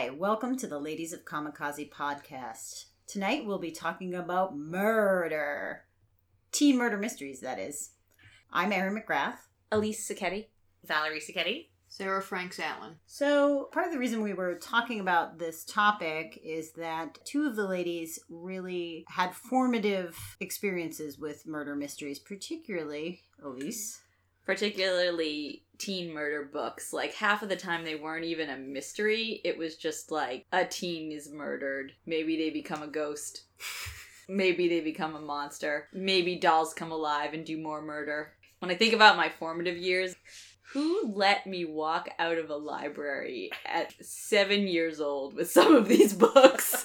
Hi, welcome to the Ladies of Kamikaze podcast. Tonight we'll be talking about murder. Teen murder mysteries, that is. I'm Erin McGrath. Elise Sacchetti. Valerie Sacchetti. Sara Franks Allen. So, part of the reason we were talking about this topic is that two of the ladies really had formative experiences with murder mysteries, particularly Elise. Particularly teen murder books. Like half of the time they weren't even a mystery. It was just like a teen is murdered. Maybe they become a ghost. Maybe they become a monster. Maybe dolls come alive and do more murder. When I think about my formative years, who let me walk out of a library at seven years old with some of these books?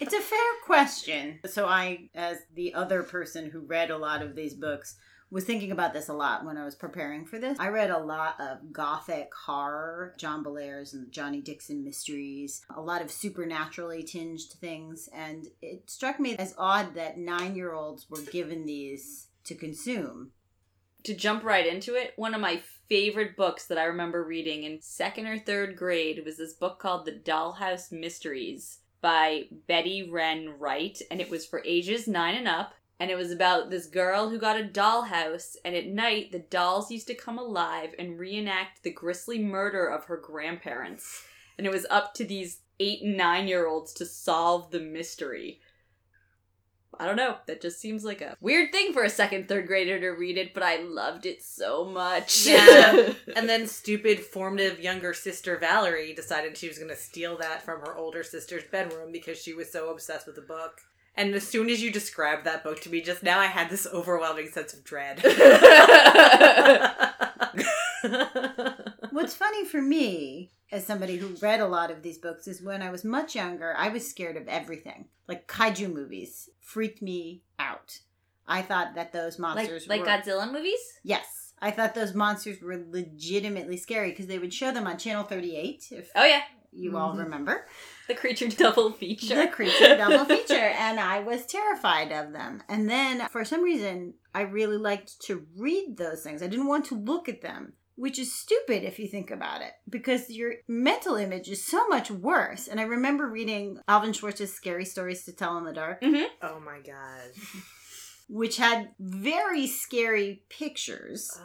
It's a fair question. So, I, as the other person who read a lot of these books, was thinking about this a lot when I was preparing for this. I read a lot of gothic horror, John Bellairs and Johnny Dixon mysteries, a lot of supernaturally tinged things, and it struck me as odd that nine year olds were given these to consume. to jump right into it, one of my favorite books that I remember reading in second or third grade was this book called The Dollhouse Mysteries by Betty Ren Wright, and it was for ages nine and up. And it was about this girl who got a dollhouse, and at night the dolls used to come alive and reenact the grisly murder of her grandparents. And it was up to these eight and nine year olds to solve the mystery. I don't know. That just seems like a weird thing for a second, third grader to read it, but I loved it so much. Yeah. And then stupid formative younger sister Valerie decided she was going to steal that from her older sister's bedroom because she was so obsessed with the book. And as soon as you described that book to me just now, I had this overwhelming sense of dread. What's funny for me, as somebody who read a lot of these books, is when I was much younger, I was scared of everything. Like kaiju movies freaked me out. I thought that those like monsters like were Godzilla movies? Yes. I thought those monsters were legitimately scary because they would show them on Channel 38, if Oh yeah, you all Mhm. remember. The creature double feature. The creature double feature. And I was terrified of them. And then for some reason, I really liked to read those things. I didn't want to look at them, which is stupid if you think about it, because your mental image is so much worse. And I remember reading Alvin Schwartz's Scary Stories to Tell in the Dark, oh my god. which had very scary pictures. Uh,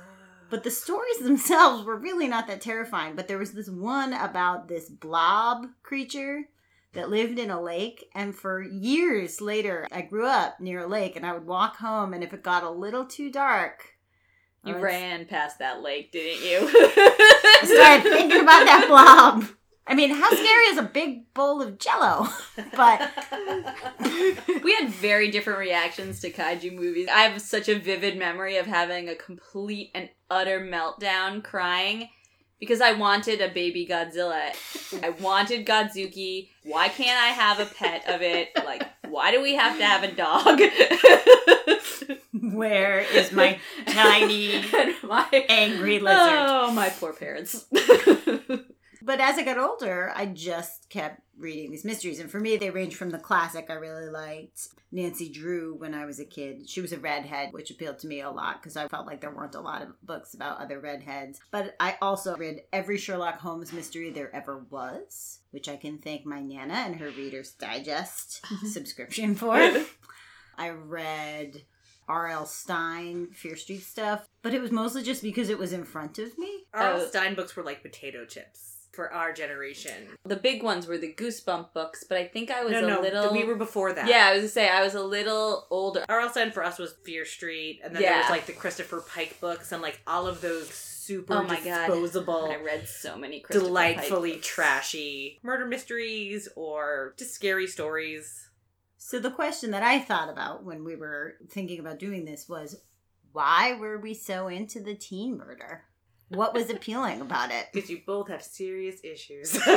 But the stories themselves were really not that terrifying. But there was this one about this blob creature that lived in a lake. And for years later, I grew up near a lake and I would walk home. And if it got a little too dark, you ran past that lake, didn't you? I started thinking about that blob. I mean, how scary is a big bowl of jello? But we had very different reactions to kaiju movies. I have such a vivid memory of having a complete and utter meltdown crying because I wanted a baby Godzilla. I wanted Godzooky. Why can't I have a pet of it? Like, why do we have to have a dog? where is my tiny my angry lizard? Oh, my poor parents. But as I got older, I just kept reading these mysteries. And for me, they range from the classic I really liked Nancy Drew when I was a kid. She was a redhead, which appealed to me a lot because I felt like there weren't a lot of books about other redheads. But I also read every Sherlock Holmes mystery there ever was, which I can thank my Nana and her Reader's Digest subscription for. I read R.L. Stine, Fear Street stuff, but it was mostly just because it was in front of me. R.L. Oh. Stine books were like potato chips for our generation. the big ones were the Goosebump books, but I think I was no, a no, little. we were before that. Yeah, I was gonna say I was a little older. R.L. Stine for us was Fear Street, and then there was like the Christopher Pike books and like all of those super Oh my God. disposable, I read so many Christopher delightfully Pike books. trashy murder mysteries or just scary stories. So the question that I thought about when we were thinking about doing this was why were we so into the teen murder? What was appealing about it? Because you both have serious issues.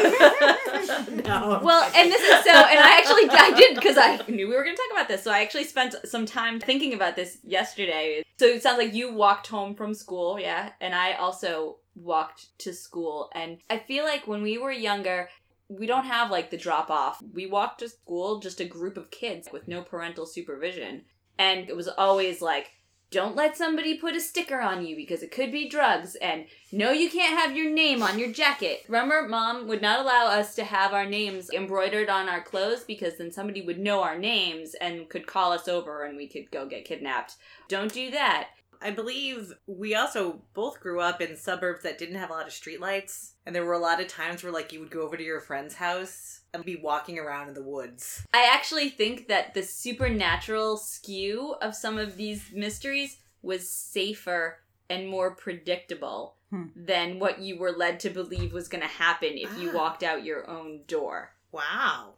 No. Well, and this is so, and I actually I did because I knew we were going to talk about this, so I actually spent some time thinking about this yesterday. So it sounds like you walked home from school, yeah, and I also walked to school, and I feel like when we were younger. We don't have like the drop off. We walked to school just a group of kids with no parental supervision. And it was always like, don't let somebody put a sticker on you because it could be drugs. And no you can't have your name on your jacket. Remember mom would not allow us to have our names embroidered on our clothes because then somebody would know our names and could call us over and we could go get kidnapped. Don't do that. I believe we also both grew up in suburbs that didn't have a lot of streetlights. And there were a lot of times where, like, you would go over to your friend's house and be walking around in the woods. I actually think that the supernatural skew of some of these mysteries was safer and more predictable Hmm. than what you were led to believe was going to happen if you Ah. walked out your own door. Wow.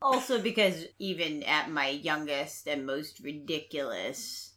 Also, because even at my youngest and most ridiculous,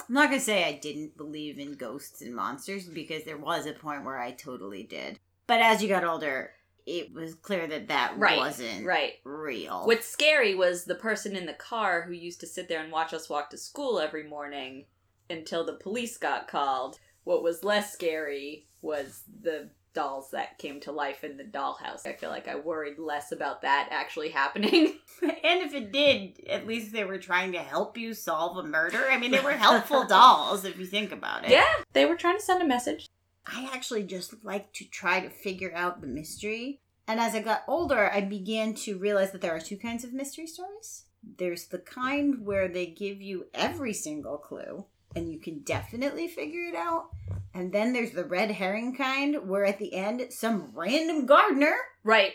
I'm not gonna say I didn't believe in ghosts and monsters because there was a point where I totally did. But as you got older, it was clear that that Right, wasn't Right. real. What's scary was the person in the car who used to sit there and watch us walk to school every morning until the police got called. What was less scary was the dolls that came to life in the dollhouse. I feel like I worried less about that actually happening. and if it did, at least they were trying to help you solve a murder. I mean, they were helpful dolls if you think about it. yeah, they were trying to send a message. I actually just like to try to figure out the mystery. And as I got older, I began to realize that there are two kinds of mystery stories. There's the kind where they give you every single clue and you can definitely figure it out. And then there's the red herring kind where at the end, some random gardener, Right.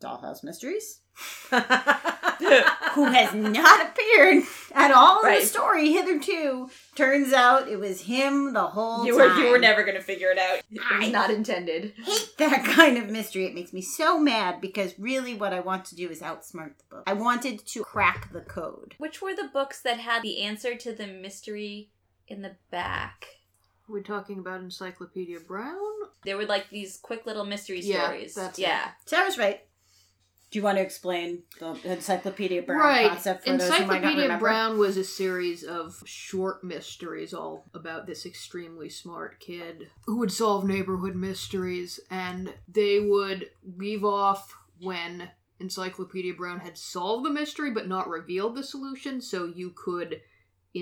Dollhouse Mysteries, who has not appeared at all in Right. the story hitherto, turns out it was him the whole You time. were you were never gonna figure it out. It was I- not intended. hate that kind of mystery. It makes me so mad because really what I want to do is outsmart the book. I wanted to crack the code. Which were the books that had the answer to the mystery in the back? We're talking about Encyclopedia Brown? There were like these quick little mystery Yeah, stories. that's it. yeah. Sara's right. Do you want to explain the Encyclopedia Brown right. concept for those who might not Encyclopedia remember? Brown was a series of short mysteries all about this extremely smart kid who would solve neighborhood mysteries and they would leave off when Encyclopedia Brown had solved the mystery but not revealed the solution so you could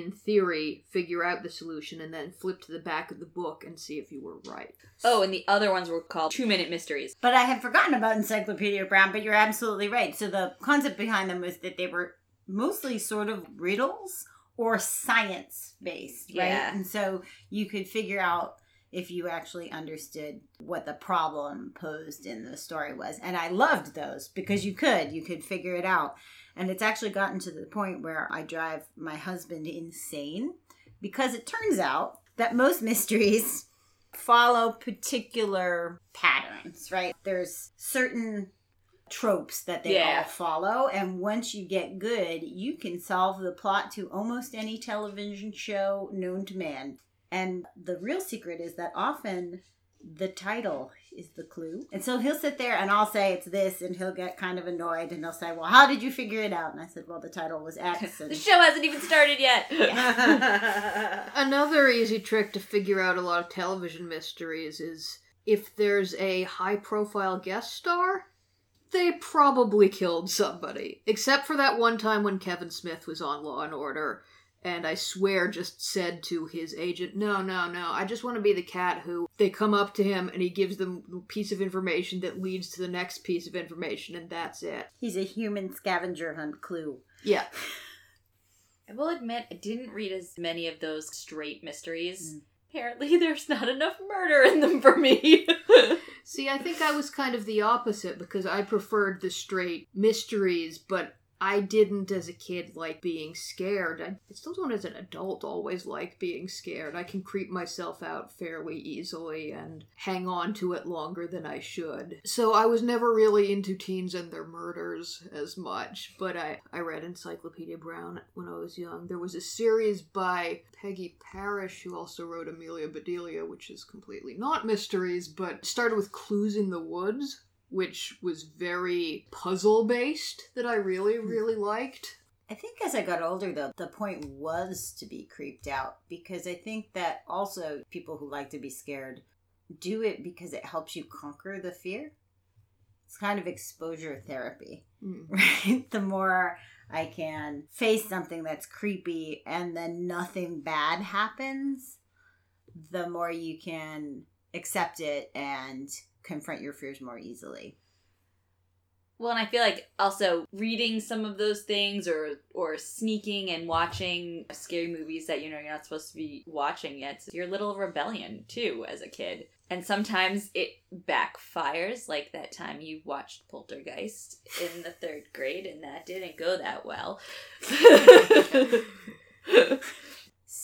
in theory figure out the solution and then flip to the back of the book and see if you were right. Oh, and the other ones were called two minute mysteries. But I had forgotten about Encyclopedia Brown, but you're absolutely right. So the concept behind them was that they were mostly sort of riddles or science based, right? Yeah. And so you could figure out if you actually understood what the problem posed in the story was. And I loved those because you could, you could figure it out. And it's actually gotten to the point where I drive my husband insane because it turns out that most mysteries follow particular patterns, right? There's certain tropes that they Yeah. all follow and once you get good, you can solve the plot to almost any television show known to man. And the real secret is that often the title is the clue. And so he'll sit there and I'll say it's this and he'll get kind of annoyed and he'll say, "Well, how did you figure it out?" And I said, "Well, the title was X." The show hasn't even started yet. Another easy trick to figure out a lot of television mysteries is if there's a high profile guest star, they probably killed somebody. Except for that one time when Kevin Smith was on Law and Order, and I swear just said to his agent, No, no, no, I just want to be the cat who they come up to him and he gives them a piece of information that leads to the next piece of information, and that's it. he's a human scavenger hunt clue. Yeah. I will admit, I didn't read as many of those straight mysteries. Mm. Apparently, there's not enough murder in them for me. See, I think I was kind of the opposite because I preferred the straight mysteries, but I didn't as a kid like being scared. I still don't as an adult always like being scared. I can creep myself out fairly easily and hang on to it longer than I should. So I was never really into teens and their murders as much, but I, I read Encyclopedia Brown when I was young. There was a series by Peggy Parish, who also wrote Amelia Bedelia, which is completely not mysteries, but started with Clues in the Woods, which was very puzzle based that I really, really liked. I think as I got older, though, the point was to be creeped out because I think that also people who like to be scared do it because it helps you conquer the fear. It's kind of exposure therapy, Mm. right? The more I can face something that's creepy and then nothing bad happens, the more you can accept it and confront your fears more easily. Well, and I feel like also reading some of those things or or sneaking and watching scary movies that you know you're not supposed to be watching yet. It's your little rebellion too as a kid. And sometimes it backfires, like that time you watched Poltergeist in the third grade, and that didn't go that well.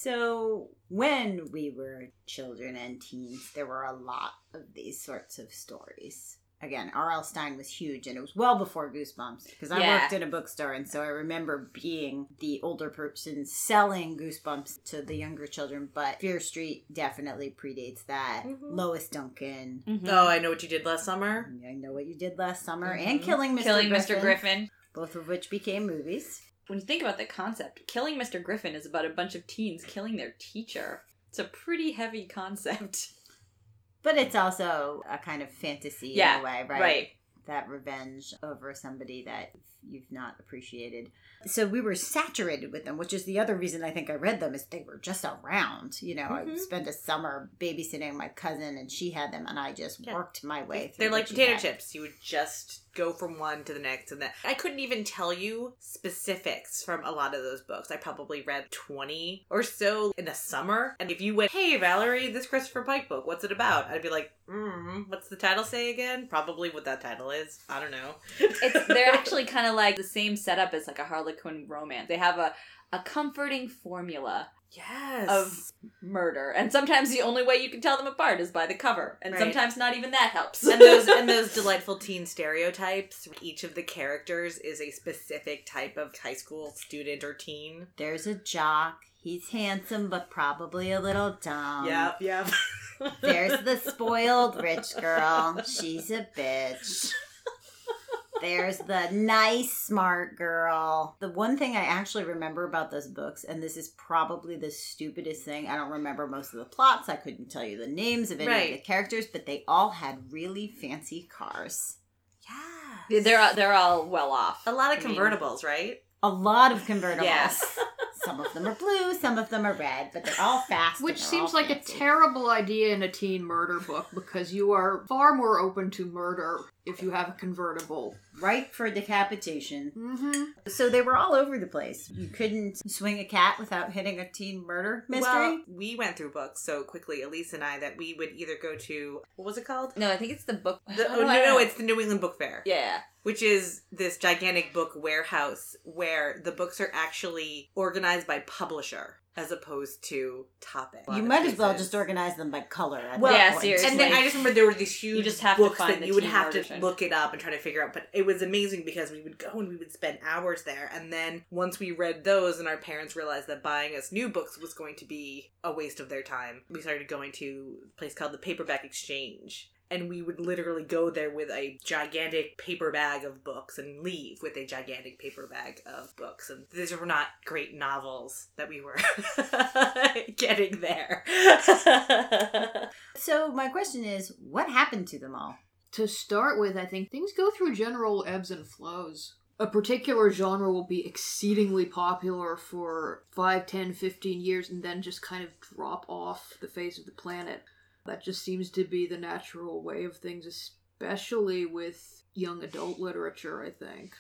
So, when we were children and teens, there were a lot of these sorts of stories. Again, R.L. Stine was huge, and it was well before Goosebumps because I Yeah. worked in a bookstore, and so I remember being the older person selling Goosebumps to the younger children. But Fear Street definitely predates that. Mhm. Lois Duncan. Mhm. Oh, I know what you did last summer. I know what you did last summer, Mhm. and Killing Mr. Killing Griffin, Mr. Griffin. both of which became movies. When you think about the concept, Killing Mr. Griffin is about a bunch of teens killing their teacher. It's a pretty heavy concept. But it's also a kind of fantasy Yeah, in a way, right? right. That revenge over somebody that you've not appreciated. So we were saturated with them, which is the other reason I think I read them is they were just around. You know, Mhm. I spent a summer babysitting my cousin and she had them and I just Yeah. worked my way through. They're like potato had. chips. You would just go from one to the next and that. I couldn't even tell you specifics from a lot of those books. I probably read 20 or so in a summer. And if you went, hey, Valerie, this Christopher Pike book, what's it about? I'd be like, mm, what's the title say again? Probably what that title is. I don't know. It's they're actually kind of like the same setup as like a Harlequin romance. They have a a comforting formula yes. of murder, and sometimes the only way you can tell them apart is by the cover, and Right. sometimes not even that helps. and those and those delightful teen stereotypes. Each of the characters is a specific type of high school student or teen. There's a jock. He's handsome, but probably a little dumb. yep, yep. There's the spoiled rich girl. She's a bitch. There's the nice, smart girl. The one thing I actually remember about those books, and this is probably the stupidest thing, I don't remember most of the plots. I couldn't tell you the names of any of the characters, but they all had really fancy cars. yeah. they're they're all well off. A lot of I mean, convertibles, right? A lot of convertibles. Yes. Some of them are blue, some of them are red, but they're all fast. Which they're seems all like a terrible idea in a teen murder book because you are far more open to murder if you have a convertible. Right for decapitation. Mm-hmm. So they were all over the place. You couldn't swing a cat without hitting a teen murder mystery. Well, we went through books so quickly, Elise and I, that we would either go to what was it called? No, I think it's the book. The, oh, do no, no, it's the New England Book Fair, yeah. Which is this gigantic book warehouse where the books are actually organized by publisher as opposed to topic. you might as well just organize them by color. At Well, that Yeah, point. seriously. And then I just remember there were these huge just have books find that you would have murder to look it up and try to figure out. But it was amazing because we would go and we would spend hours there. And then once we read those and our parents realized that buying us new books was going to be a waste of their time, we started going to a place called the Paperback Exchange. And we would literally go there with a gigantic paper bag of books and leave with a gigantic paper bag of books. And these were not great novels that we were getting there. So my question is, what happened to them all? To start with, I think things go through general ebbs and flows. A particular genre will be exceedingly popular for 5, 10, 15 years and then just kind of drop off the face of the planet. That just seems to be the natural way of things, especially with young adult literature, I think.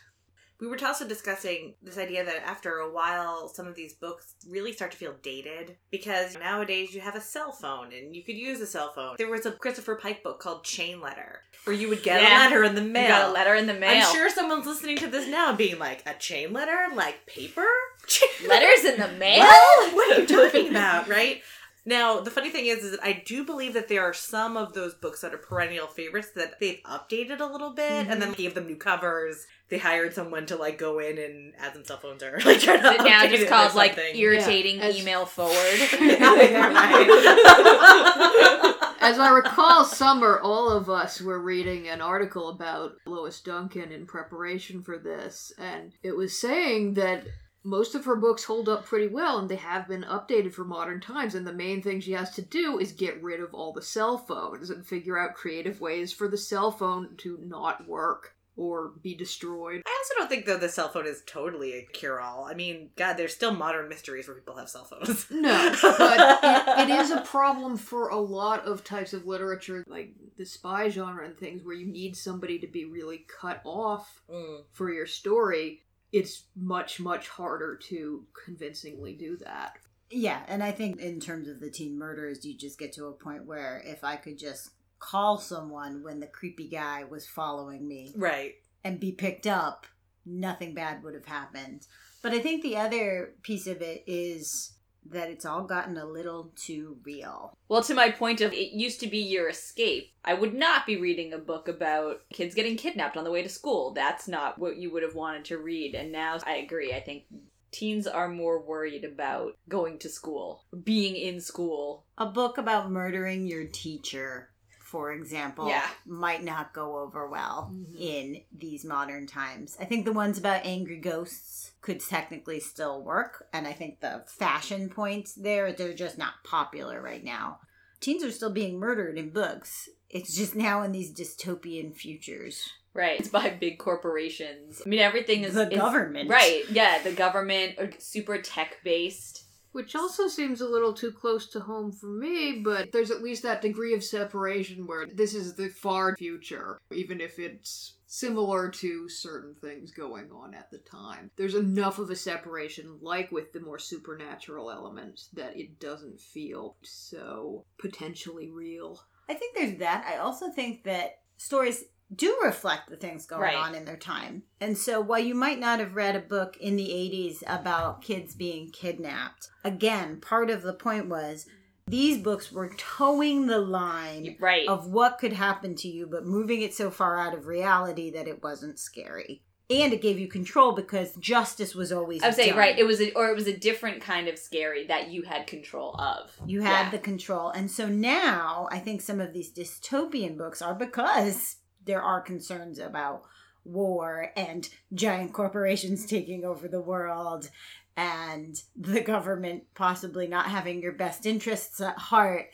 We were also discussing this idea that after a while, some of these books really start to feel dated because nowadays you have a cell phone and you could use a cell phone. There was a Christopher Pike book called Chain Letter where you would get Yeah. a letter in the You mail. got a letter in the mail. I'm sure someone's listening to this now being like, a chain letter? Like paper? Chain Letters in the mail. What? What are you talking about, right? Now, the funny thing is, is that I do believe that there are some of those books that are perennial favorites that they've updated a little bit and Mm-hmm. then gave them new covers. They hired someone to like go in and add some cell phones or like try to Is it now update just it called like irritating Yeah, email forward? As I recall, summer, all of us were reading an article about Lois Duncan in preparation for this, and it was saying that most of her books hold up pretty well and they have been updated for modern times and the main thing she has to do is get rid of all the cell phones and figure out creative ways for the cell phone to not work or be destroyed. I also don't think though the cell phone is totally a cure all. I mean, God, there's still modern mysteries where people have cell phones. No, but it, it is a problem for a lot of types of literature, like the spy genre and things, where you need somebody to be really cut off Mm. for your story. It's much, much harder to convincingly do that. Yeah, and I think in terms of the teen murders, you just get to a point where if I could just call someone when the creepy guy was following me Right. and be picked up, nothing bad would have happened. But I think the other piece of it is that it's all gotten a little too real. Well, to my point of it used to be your escape. I would not be reading a book about kids getting kidnapped on the way to school. That's not what you would have wanted to read. And now I agree. I think teens are more worried about going to school, being in school. A book about murdering your teacher, for example, Yeah. might not go over well Mhm. in these modern times. I think the ones about angry ghosts could technically still work, and I think the fashion points there, they're just not popular right now. Teens are still being murdered in books. It's just now in these dystopian futures. Right. It's by big corporations. I mean, everything is the is- government. Right. Yeah. The government super tech based. Which also seems a little too close to home for me, but there's at least that degree of separation where this is the far future, even if it's similar to certain things going on at the time. There's enough of a separation, like with the more supernatural elements, that it doesn't feel so potentially real. I think there's that. I also think that stories do reflect the things going Right. on in their time. And so while you might not have read a book in the 80s about kids being kidnapped, again, part of the point was these books were towing the line Right. of what could happen to you, but moving it so far out of reality that it wasn't scary. And it gave you control because justice was always I would say done. right. It was a, or it was a different kind of scary that you had control of. You had Yeah. the control. And so now I think some of these dystopian books are because there are concerns about war and giant corporations taking over the world and the government possibly not having your best interests at heart.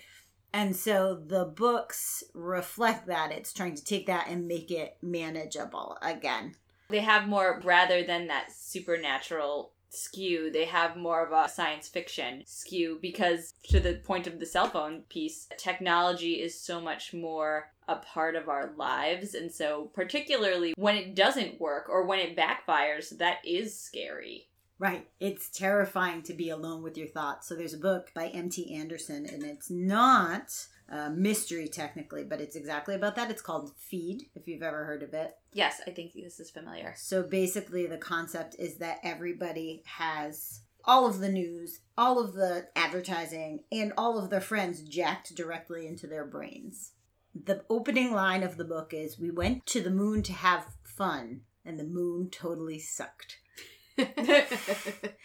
And so the books reflect that. It's trying to take that and make it manageable again. They have more rather than that supernatural skew. They have more of a science fiction skew because to the point of the cell phone piece, technology is so much more a part of our lives and so particularly when it doesn't work or when it backfires, that is scary. Right. It's terrifying to be alone with your thoughts. So there's a book by M.T. Anderson, and it's not a mystery technically, but it's exactly about that. It's called Feed, if you've ever heard of it. Yes, I think this is familiar. So basically, the concept is that everybody has all of the news, all of the advertising, and all of their friends jacked directly into their brains. The opening line of the book is We went to the moon to have fun, and the moon totally sucked.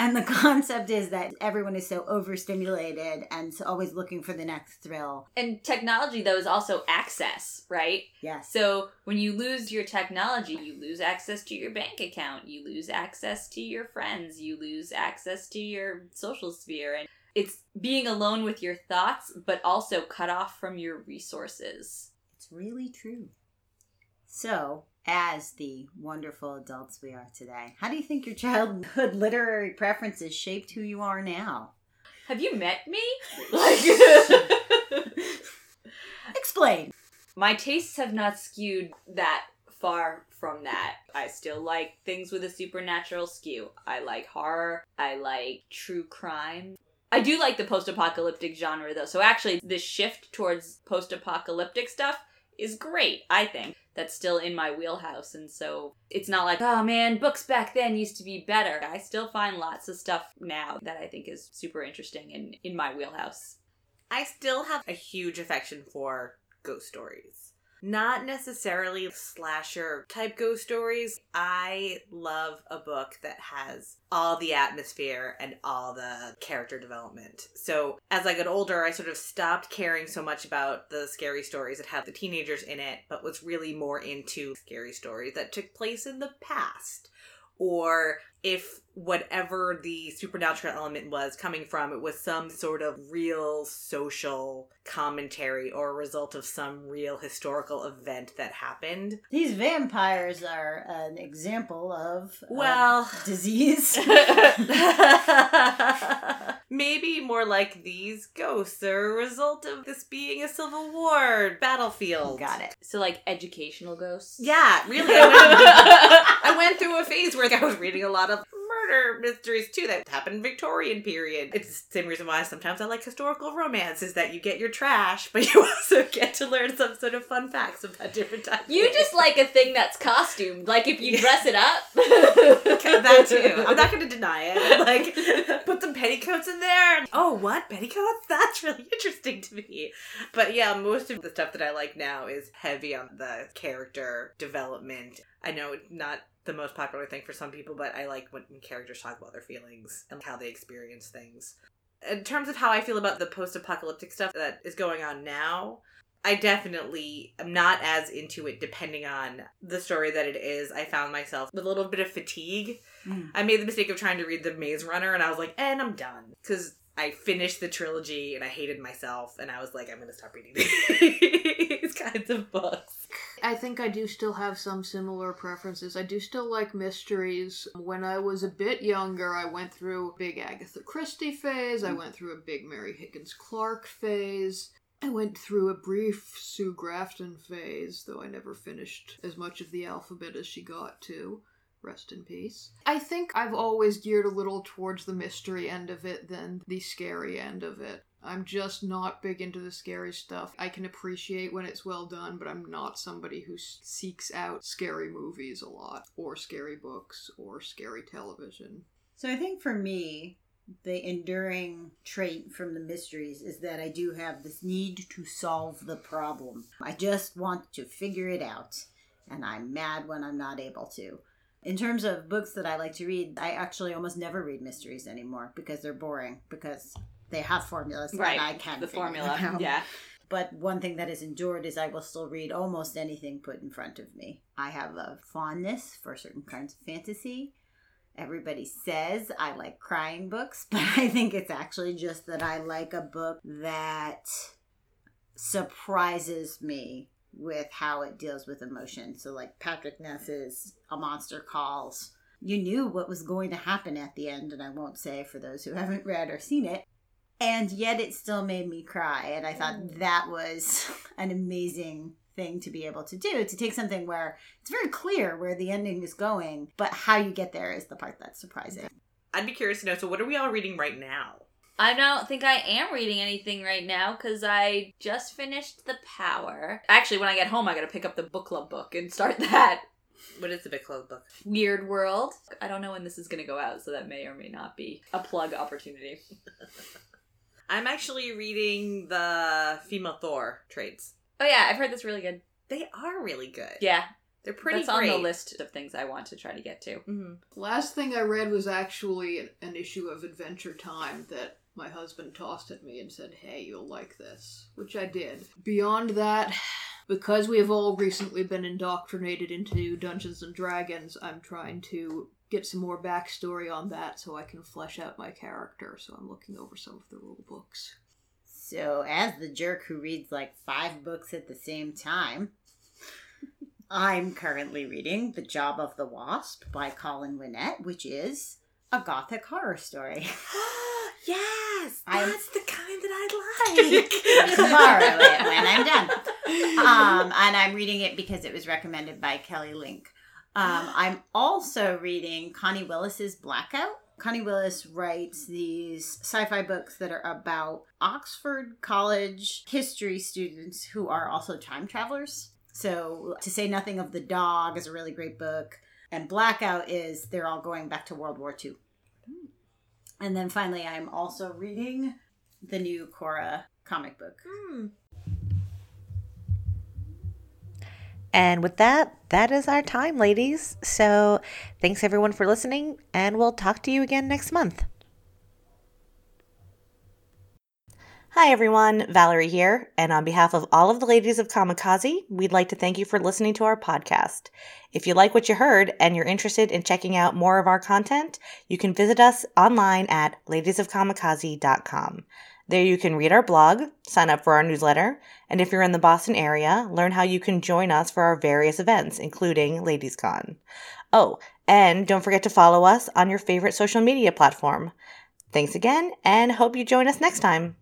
And the concept is that everyone is so overstimulated and so always looking for the next thrill. And technology though is also access, right? Yes. So when you lose your technology, you lose access to your bank account, you lose access to your friends, you lose access to your social sphere. And it's being alone with your thoughts, but also cut off from your resources. It's really true. So, as the wonderful adults we are today, how do you think your childhood literary preferences shaped who you are now? Have you met me? Like Explain. my tastes have not skewed that far from that. I still like things with a supernatural skew. I like horror. I like true crime. I do like the post apocalyptic genre though. So actually, this shift towards post apocalyptic stuff is great, I think. That's still in my wheelhouse. And so it's not like, oh man, books back then used to be better. I still find lots of stuff now that I think is super interesting and in my wheelhouse. I still have a huge affection for ghost stories. Not necessarily slasher type ghost stories. I love a book that has all the atmosphere and all the character development. So, as I got older, I sort of stopped caring so much about the scary stories that had the teenagers in it, but was really more into scary stories that took place in the past or if whatever the supernatural element was coming from, it was some sort of real social commentary or a result of some real historical event that happened. These vampires are an example of uh, Well- disease. Maybe more like these ghosts are a result of this being a Civil War battlefield. Got it. So like educational ghosts. Yeah, really. I went, I went through a phase where I was reading a lot of murder mysteries too that happened in Victorian period. It's the same reason why sometimes I like historical romance is that you get your trash, but you also get to learn some sort of fun facts about different times. You just like a thing that's costumed. Like if you dress it up. that too. I'm not going to deny it. Like, put some petticoats in there. Oh, what petticoats? That's really interesting to me. But yeah, most of the stuff that I like now is heavy on the character development. I know it's not the most popular thing for some people, but I like when characters talk about their feelings and how they experience things. In terms of how I feel about the post-apocalyptic stuff that is going on now, I definitely am not as into it depending on the story that it is. I found myself with a little bit of fatigue. Mm. I made the mistake of trying to read The Maze Runner and I was like, and I'm done. Because I finished the trilogy and I hated myself and I was like, I'm going to stop reading kinds of books. I think I do still have some similar preferences. I do still like mysteries. When I was a bit younger, I went through a big Agatha Christie phase. I went through a big Mary Higgins Clark phase. I went through a brief Sue Grafton phase, though I never finished as much of the alphabet as she got to. Rest in peace. I think I've always geared a little towards the mystery end of it than the scary end of it. I'm just not big into the scary stuff. I can appreciate when it's well done, but I'm not somebody who seeks out scary movies a lot, or scary books, or scary television. So I think for me, the enduring trait from the mysteries is that I do have this need to solve the problem. I just want to figure it out, and I'm mad when I'm not able to. In terms of books that I like to read, I actually almost never read mysteries anymore because they're boring because they have formulas right. I can't the formula. Yeah. But one thing that has endured is I will still read almost anything put in front of me. I have a fondness for certain kinds of fantasy. Everybody says I like crying books, but I think it's actually just that I like a book that surprises me with how it deals with emotion. So, like Patrick Ness's A Monster Calls, you knew what was going to happen at the end, and I won't say for those who haven't read or seen it. And yet it still made me cry. And I thought mm. that was an amazing thing to be able to do to take something where it's very clear where the ending is going, but how you get there is the part that's surprising. I'd be curious to know so, what are we all reading right now? I don't think I am reading anything right now because I just finished The Power. Actually, when I get home, I gotta pick up the book club book and start that. What is the book club book? Weird World. I don't know when this is gonna go out, so that may or may not be a plug opportunity. I'm actually reading the female Thor trades. Oh yeah, I've heard that's really good. They are really good. Yeah, They're pretty that's great. on the list of things I want to try to get to. Mhm. Last thing I read was actually an, an issue of Adventure Time that my husband tossed at me and said, Hey, you'll like this, which I did. Beyond that, because we have all recently been indoctrinated into Dungeons and Dragons, I'm trying to get some more backstory on that so I can flesh out my character. So I'm looking over some of the rule books. So, as the jerk who reads like five books at the same time, I'm currently reading The Job of the Wasp by Colin Winnette, which is a gothic horror story. yes, I'm- that's the kind that I like. Tomorrow it when I'm done. Um, and I'm reading it because it was recommended by Kelly Link. Um, I'm also reading Connie Willis's Blackout. Connie Willis writes these sci-fi books that are about Oxford College history students who are also time travelers. So, to say nothing of The Dog is a really great book, and Blackout is they're all going back to World War II. And then finally, I'm also reading the new Cora comic book. Hmm. And with that, that is our time, ladies. So thanks everyone for listening, and we'll talk to you again next month. Hi everyone, Valerie here, and on behalf of all of the ladies of Kamikaze, we'd like to thank you for listening to our podcast. If you like what you heard and you're interested in checking out more of our content, you can visit us online at ladiesofkamikaze.com. There you can read our blog, sign up for our newsletter, and if you're in the Boston area, learn how you can join us for our various events, including LadiesCon. Oh, and don't forget to follow us on your favorite social media platform. Thanks again, and hope you join us next time.